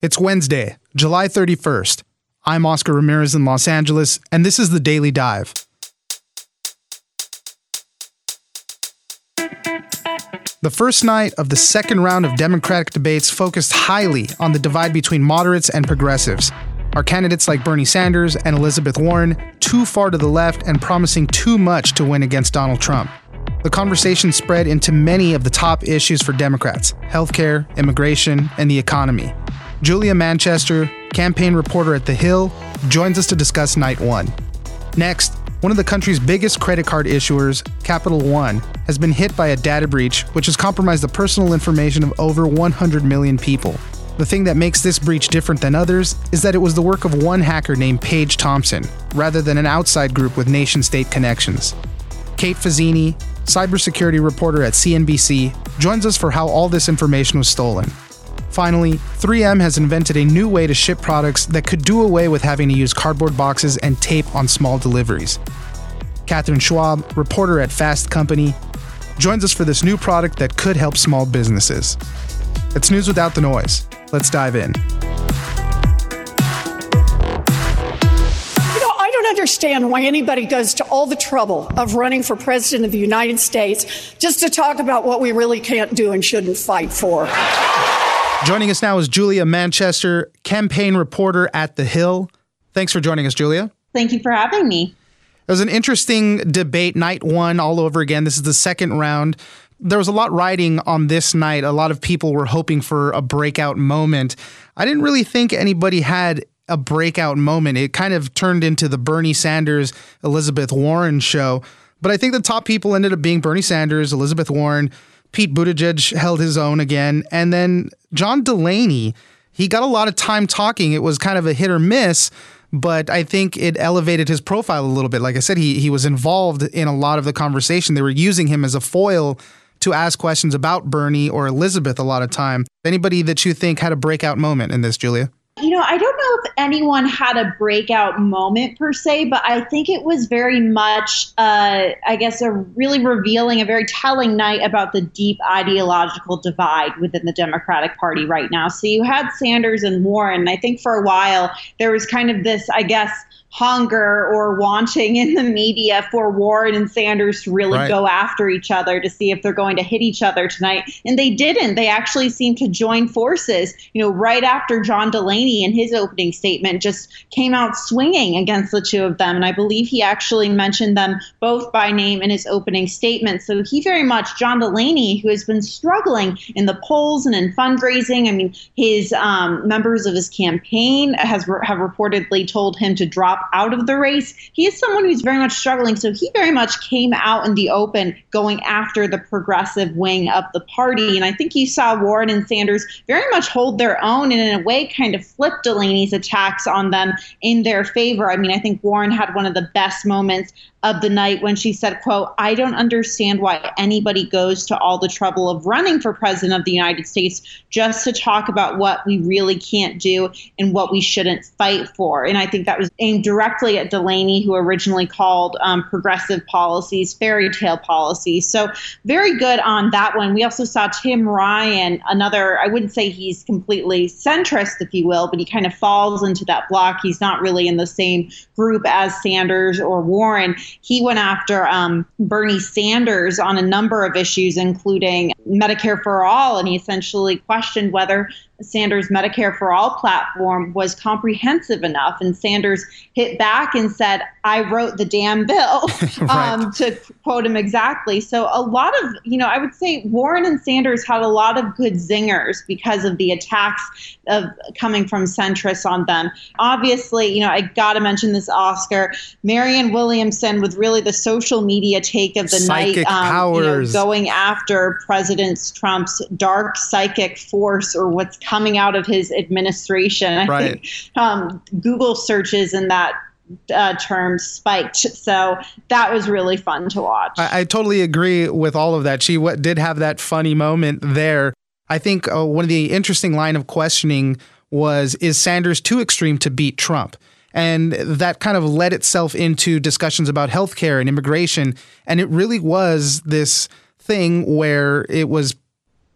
It's Wednesday, July 31st. I'm Oscar Ramirez in Los Angeles, and this is the Daily Dive. The first night of the second round of Democratic debates focused highly on the divide between moderates and progressives. Are candidates like Bernie Sanders and Elizabeth Warren too far to the left and promising too much to win against Donald Trump? The conversation spread into many of the top issues for Democrats healthcare, immigration, and the economy. Julia Manchester, campaign reporter at The Hill, joins us to discuss night one. Next, one of the country's biggest credit card issuers, Capital One, has been hit by a data breach which has compromised the personal information of over 100 million people. The thing that makes this breach different than others is that it was the work of one hacker named Paige Thompson, rather than an outside group with nation state connections. Kate Fazzini, cybersecurity reporter at CNBC, joins us for how all this information was stolen. Finally, 3M has invented a new way to ship products that could do away with having to use cardboard boxes and tape on small deliveries. Katharine Schwab, reporter at Fast Company, joins us for this new product that could help small businesses. It's news without the noise. Let's dive in. You know, I don't understand why anybody goes to all the trouble of running for president of the United States just to talk about what we really can't do and shouldn't fight for. Joining us now is Julia Manchester, campaign reporter at The Hill. Thanks for joining us, Julia. Thank you for having me. It was an interesting debate, night one all over again. This is the second round. There was a lot riding on this night. A lot of people were hoping for a breakout moment. I didn't really think anybody had a breakout moment. It kind of turned into the Bernie Sanders, Elizabeth Warren show. But I think the top people ended up being Bernie Sanders, Elizabeth Warren, Pete Buttigieg held his own again. And then John Delaney, he got a lot of time talking. It was kind of a hit or miss, but I think it elevated his profile a little bit. Like I said, he, he was involved in a lot of the conversation. They were using him as a foil to ask questions about Bernie or Elizabeth a lot of time. Anybody that you think had a breakout moment in this, Julia? Know, I don't know if anyone had a breakout moment per se, but I think it was very much, uh, I guess, a really revealing, a very telling night about the deep ideological divide within the Democratic Party right now. So you had Sanders and Warren. And I think for a while there was kind of this, I guess, hunger or wanting in the media for Warren and Sanders to really right. go after each other to see if they're going to hit each other tonight. And they didn't. They actually seemed to join forces. You know, right after John Delaney in his opening statement just came out swinging against the two of them. And I believe he actually mentioned them both by name in his opening statement. So he very much, John Delaney, who has been struggling in the polls and in fundraising, I mean, his um, members of his campaign has have reportedly told him to drop out of the race. He is someone who's very much struggling. So he very much came out in the open going after the progressive wing of the party. And I think you saw Warren and Sanders very much hold their own and in a way kind of flip Delaney's attacks on them in their favor. I mean, I think Warren had one of the best moments of the night when she said quote i don't understand why anybody goes to all the trouble of running for president of the united states just to talk about what we really can't do and what we shouldn't fight for. And i think that was aimed directly at delaney who originally called um, progressive policies fairy tale policies. So very good on that one. We also saw tim ryan another i wouldn't say he's completely centrist if you will but he kind of falls into that block. He's not really in the same group as sanders or warren he went after um, Bernie Sanders on a number of issues, including Medicare for all, and he essentially questioned whether Sanders' Medicare for All platform was comprehensive enough. And Sanders hit back and said, I wrote the damn bill, right. um, to quote him exactly. So, a lot of, you know, I would say Warren and Sanders had a lot of good zingers because of the attacks of coming from centrists on them. Obviously, you know, I got to mention this Oscar. Marianne Williamson with really the social media take of the psychic night, um, you know, going after President Trump's dark psychic force or what's coming out of his administration. I right. think um, Google searches in that uh, term spiked. So that was really fun to watch. I, I totally agree with all of that. She w- did have that funny moment there. I think uh, one of the interesting line of questioning was Is Sanders too extreme to beat Trump? And that kind of led itself into discussions about healthcare and immigration. And it really was this thing where it was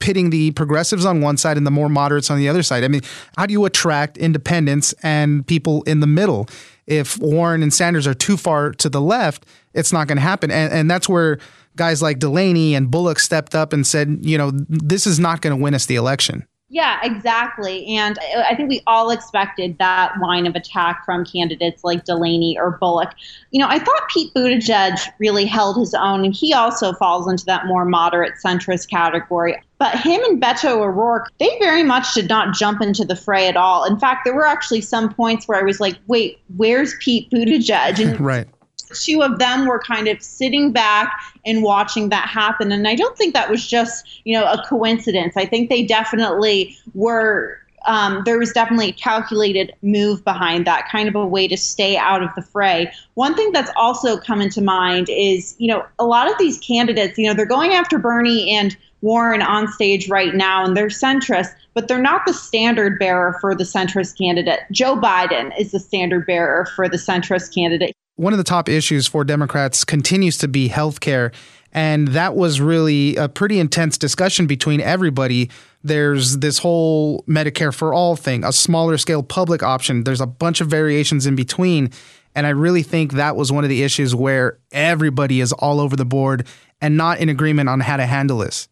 pitting the progressives on one side and the more moderates on the other side. I mean, how do you attract independents and people in the middle? If Warren and Sanders are too far to the left, it's not going to happen. And, and that's where guys like Delaney and Bullock stepped up and said, you know, this is not going to win us the election. Yeah, exactly. And I think we all expected that line of attack from candidates like Delaney or Bullock. You know, I thought Pete Buttigieg really held his own, and he also falls into that more moderate centrist category. But him and Beto O'Rourke, they very much did not jump into the fray at all. In fact, there were actually some points where I was like, wait, where's Pete Buttigieg? And right two of them were kind of sitting back and watching that happen. And I don't think that was just, you know, a coincidence. I think they definitely were um, there was definitely a calculated move behind that, kind of a way to stay out of the fray. One thing that's also come into mind is, you know, a lot of these candidates, you know, they're going after Bernie and Warren on stage right now, and they're centrist, but they're not the standard bearer for the centrist candidate. Joe Biden is the standard bearer for the centrist candidate one of the top issues for Democrats continues to be health care. And that was really a pretty intense discussion between everybody. There's this whole Medicare for all thing, a smaller scale public option. There's a bunch of variations in between. And I really think that was one of the issues where everybody is all over the board and not in agreement on how to handle this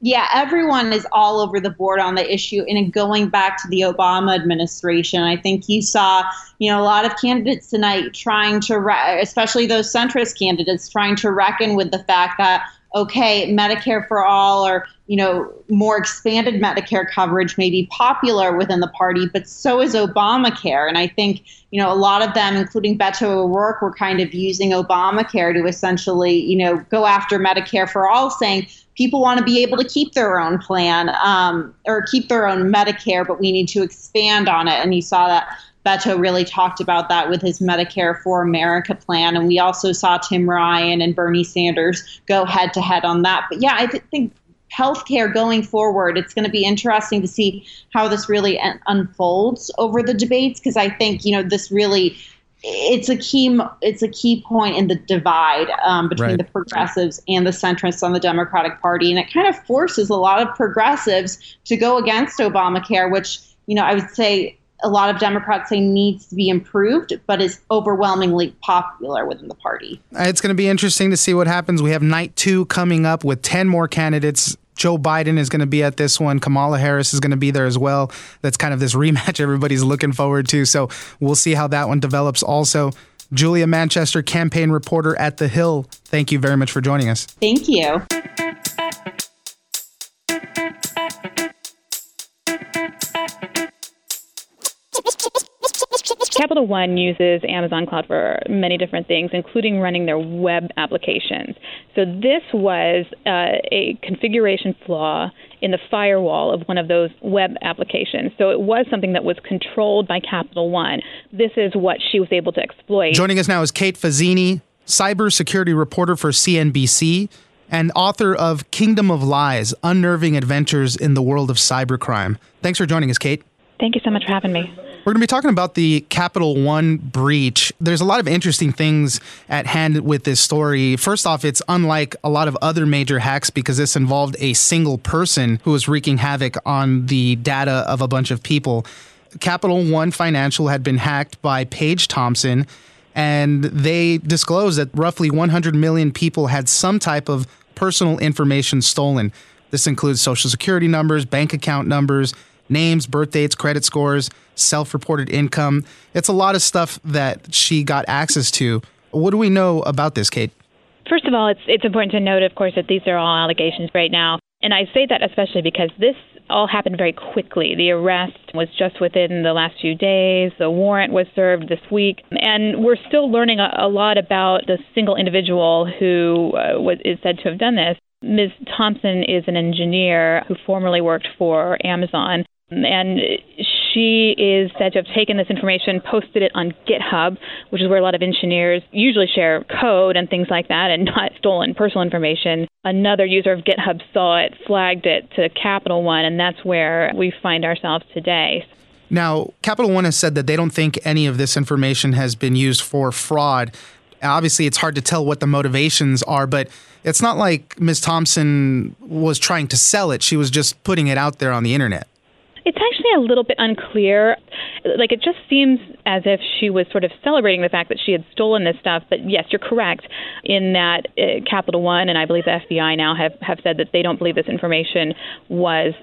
yeah, everyone is all over the board on the issue. And going back to the Obama administration, I think you saw, you know, a lot of candidates tonight trying to, re- especially those centrist candidates, trying to reckon with the fact that okay, Medicare for all or, you know, more expanded Medicare coverage may be popular within the party, but so is Obamacare. And I think, you know, a lot of them, including Beto O'Rourke, were kind of using Obamacare to essentially, you know, go after Medicare for all, saying people want to be able to keep their own plan um, or keep their own Medicare, but we need to expand on it. And you saw that Beto really talked about that with his Medicare for America plan. And we also saw Tim Ryan and Bernie Sanders go head to head on that. But yeah, I th- think healthcare going forward, it's going to be interesting to see how this really un- unfolds over the debates because I think, you know, this really it's a key it's a key point in the divide um, between right. the progressives and the centrists on the Democratic Party, and it kind of forces a lot of progressives to go against Obamacare, which you know I would say a lot of Democrats say needs to be improved, but is overwhelmingly popular within the party. Uh, it's going to be interesting to see what happens. We have night two coming up with 10 more candidates. Joe Biden is going to be at this one. Kamala Harris is going to be there as well. That's kind of this rematch everybody's looking forward to. So we'll see how that one develops also. Julia Manchester, campaign reporter at The Hill, thank you very much for joining us. Thank you. Capital One uses Amazon Cloud for many different things, including running their web applications. So this was uh, a configuration flaw in the firewall of one of those web applications. So it was something that was controlled by Capital One. This is what she was able to exploit. Joining us now is Kate Fazzini, cybersecurity reporter for CNBC and author of Kingdom of Lies Unnerving Adventures in the World of Cybercrime. Thanks for joining us, Kate. Thank you so much for having me. We're going to be talking about the Capital One breach. There's a lot of interesting things at hand with this story. First off, it's unlike a lot of other major hacks because this involved a single person who was wreaking havoc on the data of a bunch of people. Capital One Financial had been hacked by Paige Thompson, and they disclosed that roughly 100 million people had some type of personal information stolen. This includes social security numbers, bank account numbers, names, birth dates, credit scores, self reported income. It's a lot of stuff that she got access to. What do we know about this, Kate? First of all, it's, it's important to note, of course, that these are all allegations right now. And I say that especially because this all happened very quickly. The arrest was just within the last few days. The warrant was served this week. And we're still learning a, a lot about the single individual who uh, was, is said to have done this. Ms. Thompson is an engineer who formerly worked for Amazon. And she is said to have taken this information, posted it on GitHub, which is where a lot of engineers usually share code and things like that, and not stolen personal information. Another user of GitHub saw it, flagged it to Capital One, and that's where we find ourselves today. Now, Capital One has said that they don't think any of this information has been used for fraud. Obviously, it's hard to tell what the motivations are, but it's not like Ms. Thompson was trying to sell it. She was just putting it out there on the internet. It's actually a little bit unclear. Like, it just seems as if she was sort of celebrating the fact that she had stolen this stuff. But yes, you're correct in that uh, Capital One and I believe the FBI now have, have said that they don't believe this information was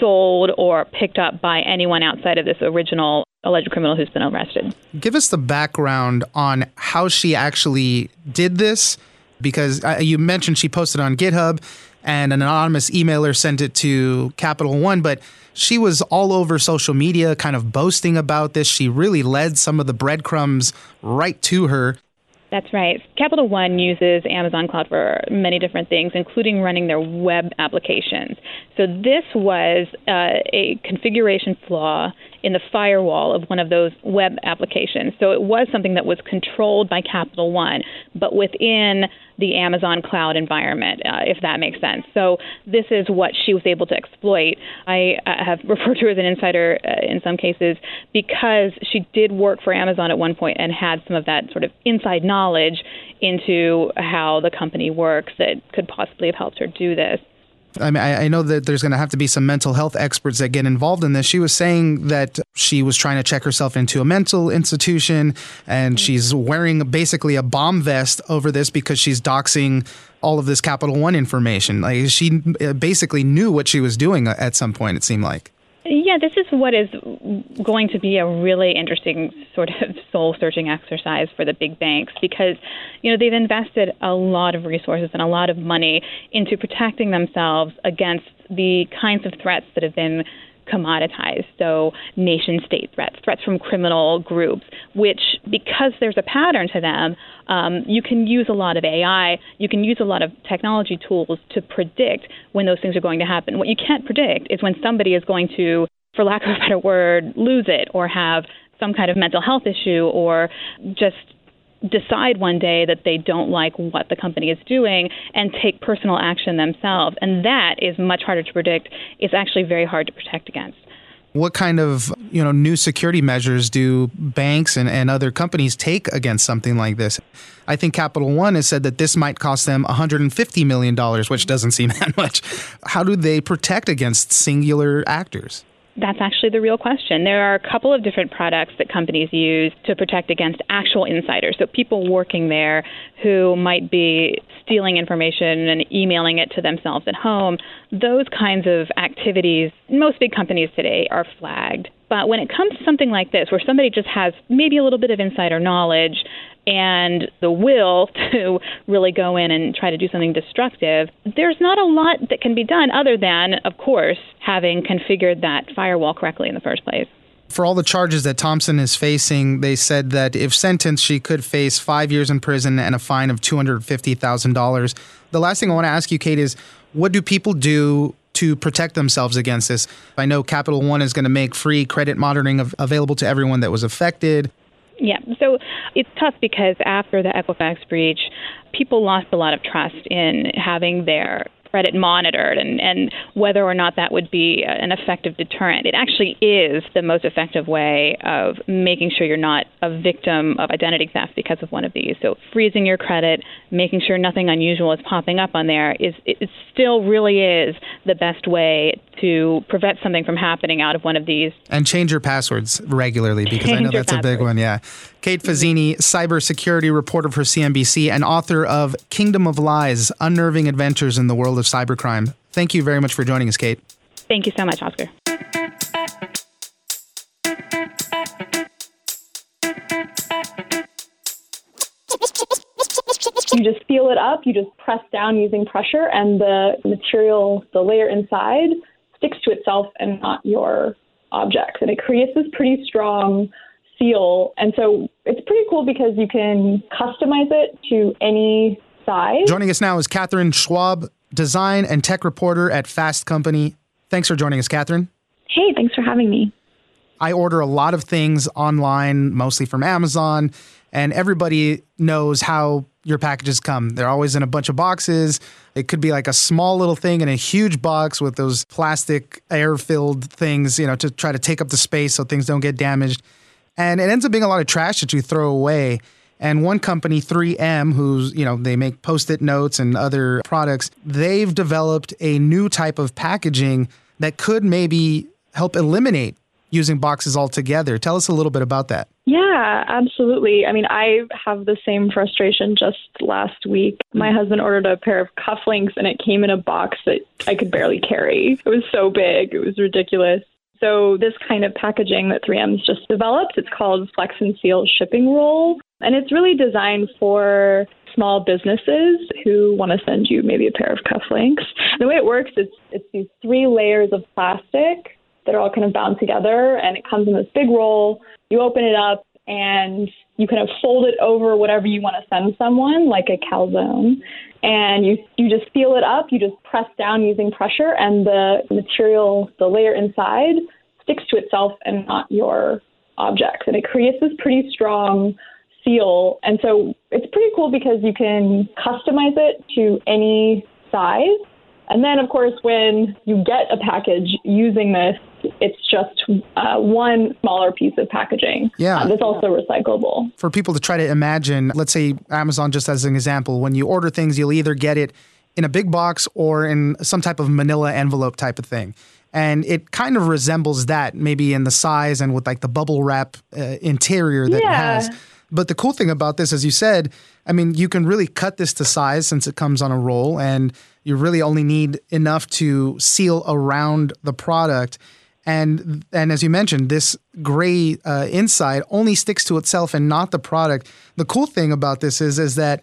sold or picked up by anyone outside of this original alleged criminal who's been arrested. Give us the background on how she actually did this, because uh, you mentioned she posted on GitHub and an anonymous emailer sent it to Capital One, but she was all over social media kind of boasting about this. She really led some of the breadcrumbs right to her. That's right. Capital One uses Amazon Cloud for many different things, including running their web applications. So this was uh, a configuration flaw in the firewall of one of those web applications. So it was something that was controlled by Capital One, but within the Amazon cloud environment, uh, if that makes sense. So this is what she was able to exploit. I uh, have referred to her as an insider uh, in some cases because she did work for Amazon at one point and had some of that sort of inside knowledge into how the company works that could possibly have helped her do this. I mean, I, I know that there's going to have to be some mental health experts that get involved in this. She was saying that she was trying to check herself into a mental institution and she's wearing basically a bomb vest over this because she's doxing all of this Capital One information. Like she uh, basically knew what she was doing at some point, it seemed like. Yeah, this is what is going to be a really interesting sort of soul searching exercise for the big banks because, you know, they've invested a lot of resources and a lot of money into protecting themselves against the kinds of threats that have been commoditized. So, nation state threats, threats from criminal groups, which, because there's a pattern to them, um, you can use a lot of AI, you can use a lot of technology tools to predict when those things are going to happen. What you can't predict is when somebody is going to, for lack of a better word, lose it or have some kind of mental health issue or just decide one day that they don't like what the company is doing and take personal action themselves. And that is much harder to predict. It's actually very hard to protect against. What kind of you know new security measures do banks and, and other companies take against something like this? I think Capital One has said that this might cost them $150 million, which doesn't seem that much. How do they protect against singular actors? That's actually the real question. There are a couple of different products that companies use to protect against actual insiders. So people working there who might be stealing information and emailing it to themselves at home. Those kinds of activities, most big companies today are flagged. But when it comes to something like this, where somebody just has maybe a little bit of insider knowledge and the will to really go in and try to do something destructive, there's not a lot that can be done other than, of course, having configured that firewall correctly in the first place. For all the charges that Thompson is facing, they said that if sentenced, she could face five years in prison and a fine of $250,000. The last thing I want to ask you, Kate, is what do people do to protect themselves against this? I know Capital One is going to make free credit monitoring av- available to everyone that was affected. Yeah, so it's tough because after the Equifax breach, people lost a lot of trust in having their credit monitored and, and whether or not that would be an effective deterrent. It actually is the most effective way of making sure you're not a victim of identity theft because of one of these. So freezing your credit, making sure nothing unusual is popping up on there is it still really is the best way to prevent something from happening out of one of these. And change your passwords regularly because change I know that's a big one. Yeah. Kate Fazzini, cybersecurity reporter for CNBC and author of Kingdom of Lies Unnerving Adventures in the World of Cybercrime. Thank you very much for joining us, Kate. Thank you so much, Oscar. You just feel it up, you just press down using pressure, and the material, the layer inside, sticks to itself and not your objects. And it creates this pretty strong seal. And so it's pretty cool because you can customize it to any size. Joining us now is Katharine Schwab, design and tech reporter at Fast Company. Thanks for joining us, Katharine. Hey, thanks for having me. I order a lot of things online, mostly from Amazon, and everybody knows how your packages come. They're always in a bunch of boxes. It could be like a small little thing in a huge box with those plastic air filled things, you know, to try to take up the space so things don't get damaged. And it ends up being a lot of trash that you throw away. And one company, 3M, who's, you know, they make post it notes and other products, they've developed a new type of packaging that could maybe help eliminate using boxes altogether. Tell us a little bit about that. Yeah, absolutely. I mean, I have the same frustration just last week. My husband ordered a pair of cufflinks and it came in a box that I could barely carry. It was so big, it was ridiculous. So, this kind of packaging that 3M's just developed, it's called Flex and Seal Shipping Roll. And it's really designed for small businesses who want to send you maybe a pair of cufflinks. The way it works is it's these three layers of plastic that are all kind of bound together, and it comes in this big roll. You open it up, and you kind of fold it over whatever you want to send someone, like a calzone, and you you just seal it up. You just press down using pressure, and the material, the layer inside, sticks to itself and not your objects, and it creates this pretty strong seal. And so it's pretty cool because you can customize it to any size. And then, of course, when you get a package using this, it's just uh, one smaller piece of packaging Yeah. uh, that's also recyclable. For people to try to imagine, let's say Amazon, just as an example, when you order things, you'll either get it in a big box or in some type of manila envelope type of thing. And it kind of resembles that, maybe in the size and with like the bubble wrap uh, interior that Yeah. it has. But the cool thing about this, as you said, I mean, you can really cut this to size since it comes on a roll, and you really only need enough to seal around the product. And and as you mentioned, this gray uh, inside only sticks to itself and not the product. The cool thing about this is is that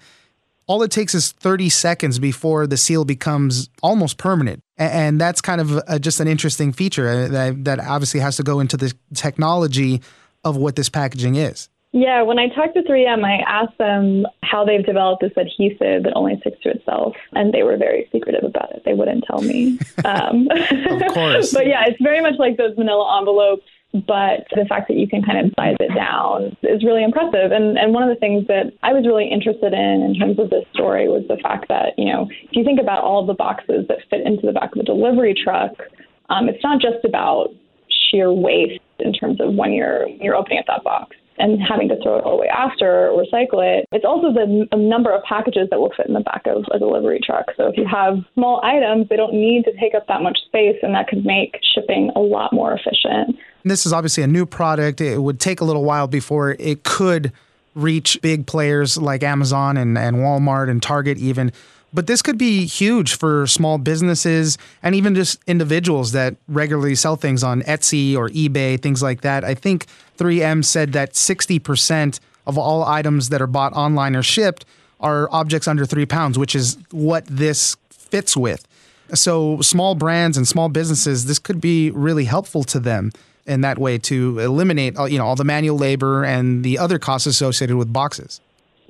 all it takes is 30 seconds before the seal becomes almost permanent. A- And that's kind of uh just an interesting feature uh, that, that obviously has to go into the technology of what this packaging is. Yeah, when I talked to 3M, I asked them how they've developed this adhesive that only sticks to itself, and they were very secretive about it. They wouldn't tell me. Um, Of course. but yeah, it's very much like those manila envelopes, but the fact that you can kind of size it down is really impressive. And and one of the things that I was really interested in in terms of this story was the fact that you know if you think about all of the boxes that fit into the back of a delivery truck, um, it's not just about sheer waste in terms of when you're you're opening up that box and having to throw it away after or recycle it. It's also the n- number of packages that will fit in the back of a delivery truck. So if you have small items, they don't need to take up that much space, and that could make shipping a lot more efficient. This is obviously a new product. It would take a little while before it could reach big players like Amazon and, and Walmart and Target, even. But this could be huge for small businesses and even just individuals that regularly sell things on Etsy or eBay, things like that. I think 3M said that 60% of all items that are bought online or shipped are objects under three pounds, which is what this fits with. So small brands and small businesses, this could be really helpful to them in that way to eliminate, uh, you know, all the manual labor and the other costs associated with boxes.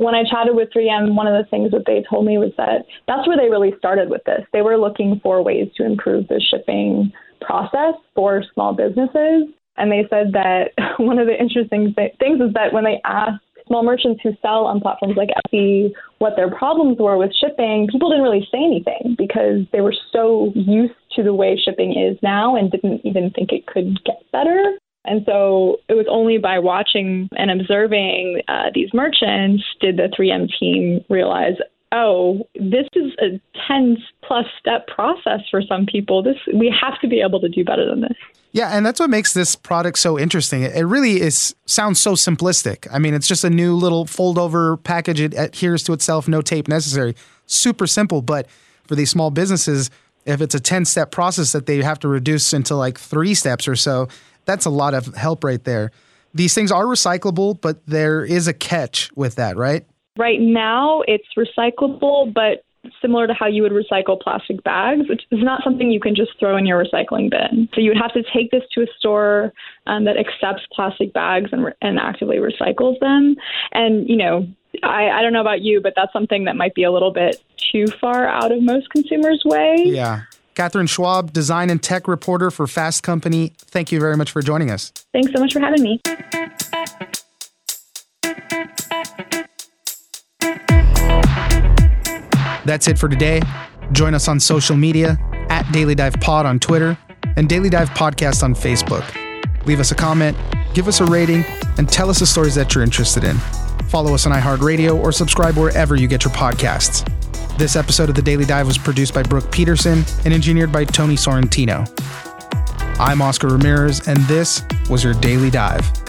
When I chatted with 3M, one of the things that they told me was that that's where they really started with this. They were looking for ways to improve the shipping process for small businesses. And they said that one of the interesting th- things is that when they asked small merchants who sell on platforms like Etsy what their problems were with shipping, people didn't really say anything because they were so used to the way shipping is now and didn't even think it could get better. And so it was only by watching and observing uh, these merchants did the 3M team realize, oh, this is a 10 plus step process for some people. This we have to be able to do better than this. Yeah, and that's what makes this product so interesting. It really is sounds so simplistic. I mean, it's just a new little fold over package. It adheres to itself, no tape necessary. Super simple, but for these small businesses, if it's a 10 step process that they have to reduce into like three steps or so, that's a lot of help right there. These things are recyclable, but there is a catch with that, right? Right now, it's recyclable, but similar to how you would recycle plastic bags, which is not something you can just throw in your recycling bin. So you would have to take this to a store um, that accepts plastic bags and, re- and actively recycles them. And, you know, I, I don't know about you, but that's something that might be a little bit too far out of most consumers' way. Yeah. Katharine Schwab, design and tech reporter for Fast Company. Thank you very much for joining us. Thanks so much for having me. That's it for today. Join us on social media at Daily Dive Pod on Twitter and Daily Dive Podcast on Facebook. Leave us a comment, give us a rating, and tell us the stories that you're interested in. Follow us on iHeartRadio or subscribe wherever you get your podcasts. This episode of The Daily Dive was produced by Brooke Peterson and engineered by Tony Sorrentino. I'm Oscar Ramirez, and this was your Daily Dive.